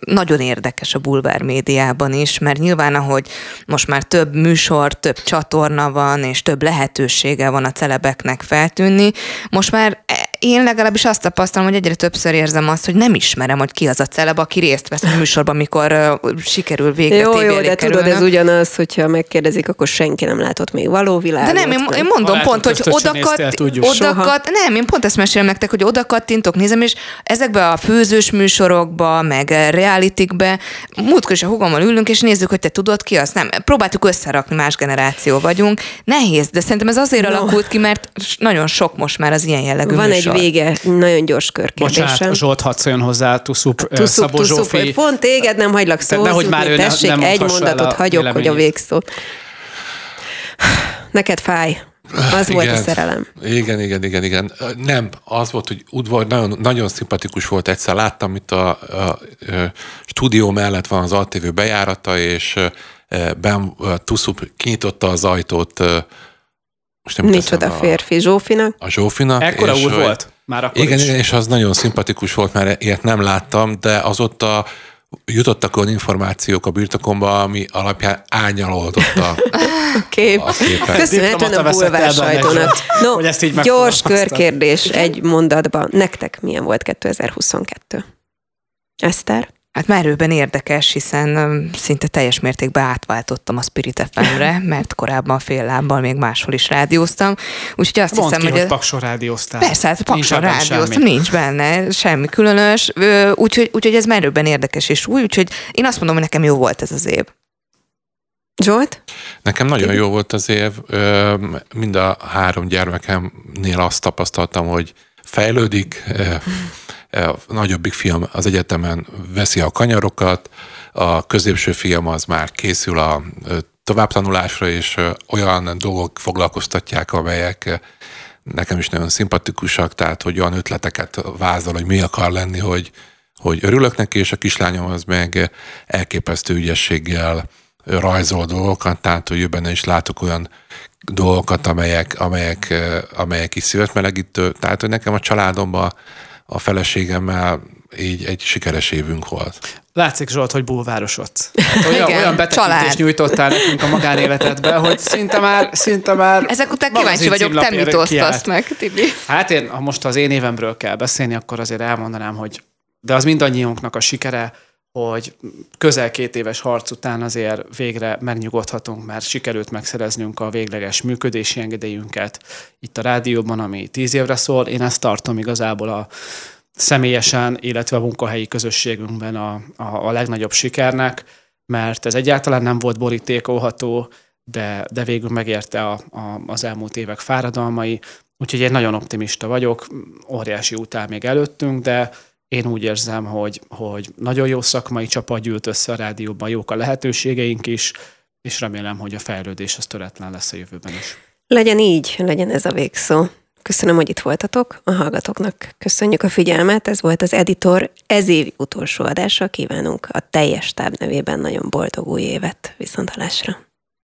Speaker 2: nagyon érdekes a bulvár médiában is, mert nyilván, ahogy most már több műsor, több csatorna van, és több lehetősége van a celebeknek feltűnni, most már én legalábbis azt tapasztalom, hogy egyre többször érzem azt, hogy nem ismerem, hogy ki az a celeb, aki részt vesz a műsorban, mikor uh, sikerül végre
Speaker 1: Jó, jó, de tudod, ez ugyanaz, hogyha megkérdezik, akkor senki nem látott még való
Speaker 2: De
Speaker 1: világot.
Speaker 2: nem, én, én mondom pont, hogy
Speaker 3: azt
Speaker 2: odakat, odakat, nem, én pont ezt mesélem nektek, hogy oda kattintok, nézem, és ezekbe a főzős műsorokba, meg realitikbe, múltkor is a hugommal ülünk, és nézzük, hogy te tudod ki az. Nem, próbáltuk összerakni, más generáció vagyunk. Nehéz, de szerintem ez azért
Speaker 1: No.
Speaker 2: alakult ki, mert nagyon sok most már az ilyen jellegű
Speaker 1: Van
Speaker 2: műsor.
Speaker 1: egy vége, nagyon gyors körkérdésem.
Speaker 3: Bocsánat, Zsolt, hadd szóljon hozzá, Tuszup, ö,
Speaker 1: Tuszuk,
Speaker 3: Szabó
Speaker 1: tuszuk,
Speaker 3: Zsófi.
Speaker 1: pont téged nem hagylak szóhoz
Speaker 3: nehogy már ő
Speaker 1: tessék,
Speaker 3: nem
Speaker 1: egy mondatot hagyok, hogy a végszó. Neked fáj. Az volt a
Speaker 4: Igen.
Speaker 1: szerelem.
Speaker 4: Igen, igen, igen, igen. Nem, az volt, hogy udvar, nagyon, nagyon szimpatikus volt egyszer. Láttam, itt a, a, a stúdió mellett van az ATV bejárata, és ben, Tuszup kinyitotta az ajtót, most nem
Speaker 1: Micsoda
Speaker 4: a,
Speaker 1: férfi Zsófinak.
Speaker 4: a Zsófinak.
Speaker 3: Ekkora
Speaker 4: és,
Speaker 3: úr
Speaker 4: hogy-
Speaker 3: volt? Már akkor
Speaker 4: Igen,
Speaker 3: is.
Speaker 4: igen, és az nagyon szimpatikus volt, mert ilyet nem láttam, de azóta jutottak olyan információk a birtokomba, ami alapján árnyalódott *laughs* a,
Speaker 1: Kép.
Speaker 4: a.
Speaker 1: Köszönhetően a bulvár sajtónak. No,
Speaker 3: hogy ezt így
Speaker 1: gyors körkérdés egy mondatban. Nektek milyen volt 2022? Eszter?
Speaker 2: Hát merőben érdekes, hiszen szinte teljes mértékben átváltottam a Spirit FM-re, *laughs* mert korábban fél lábbal még máshol is rádióztam. Úgyhogy azt
Speaker 3: Mondd
Speaker 2: hiszem,
Speaker 3: ki,
Speaker 2: hogy...
Speaker 3: hogy Pakson rádióztál.
Speaker 2: Persze, hát
Speaker 3: Nincs
Speaker 2: Pakson rádióztam,
Speaker 3: semmi.
Speaker 2: nincs benne semmi különös, úgyhogy, úgyhogy ez merőben érdekes és új, úgyhogy én azt mondom, hogy nekem jó volt ez az év.
Speaker 1: Zsolt?
Speaker 4: Nekem nagyon jó volt az év. Mind a három gyermekemnél azt tapasztaltam, hogy fejlődik. A nagyobbik fiam az egyetemen veszi a kanyarokat, a középső fiam az már készül a továbbtanulásra, és olyan dolgok foglalkoztatják, amelyek nekem is nagyon szimpatikusak, tehát hogy olyan ötleteket vázol, hogy mi akar lenni, hogy, hogy örülök neki, és a kislányom az meg elképesztő ügyességgel rajzol dolgokat, tehát hogy benne is látok olyan dolgokat, amelyek, amelyek, amelyek is szívetmelegítő. Tehát, hogy nekem a családomban a feleségemmel így egy sikeres évünk volt.
Speaker 3: Látszik Zsolt, hogy bulvárosodsz. Hát olyan,
Speaker 2: Igen,
Speaker 3: olyan betekintést
Speaker 2: család.
Speaker 3: nyújtottál nekünk a magánéletedbe, hogy szinte már, szinte már
Speaker 2: Ezek után kíváncsi vagyok, te mit osztasz meg, Tibi?
Speaker 3: Hát én, ha most az én évemről kell beszélni, akkor azért elmondanám, hogy de az mindannyiunknak a sikere, hogy közel két éves harc után azért végre megnyugodhatunk, mert sikerült megszereznünk a végleges működési engedélyünket itt a rádióban, ami tíz évre szól. Én ezt tartom igazából a személyesen, illetve a munkahelyi közösségünkben a, a, a legnagyobb sikernek, mert ez egyáltalán nem volt borítékolható, de, de végül megérte a, a, az elmúlt évek fáradalmai, Úgyhogy én nagyon optimista vagyok, óriási áll még előttünk, de én úgy érzem, hogy, hogy nagyon jó szakmai csapat gyűlt össze a rádióban, jók a lehetőségeink is, és remélem, hogy a fejlődés az töretlen lesz a jövőben is.
Speaker 1: Legyen így, legyen ez a végszó. Köszönöm, hogy itt voltatok. A hallgatóknak köszönjük a figyelmet. Ez volt az Editor ez év utolsó adása. Kívánunk a teljes táb nevében nagyon boldog új évet. Viszont hallásra.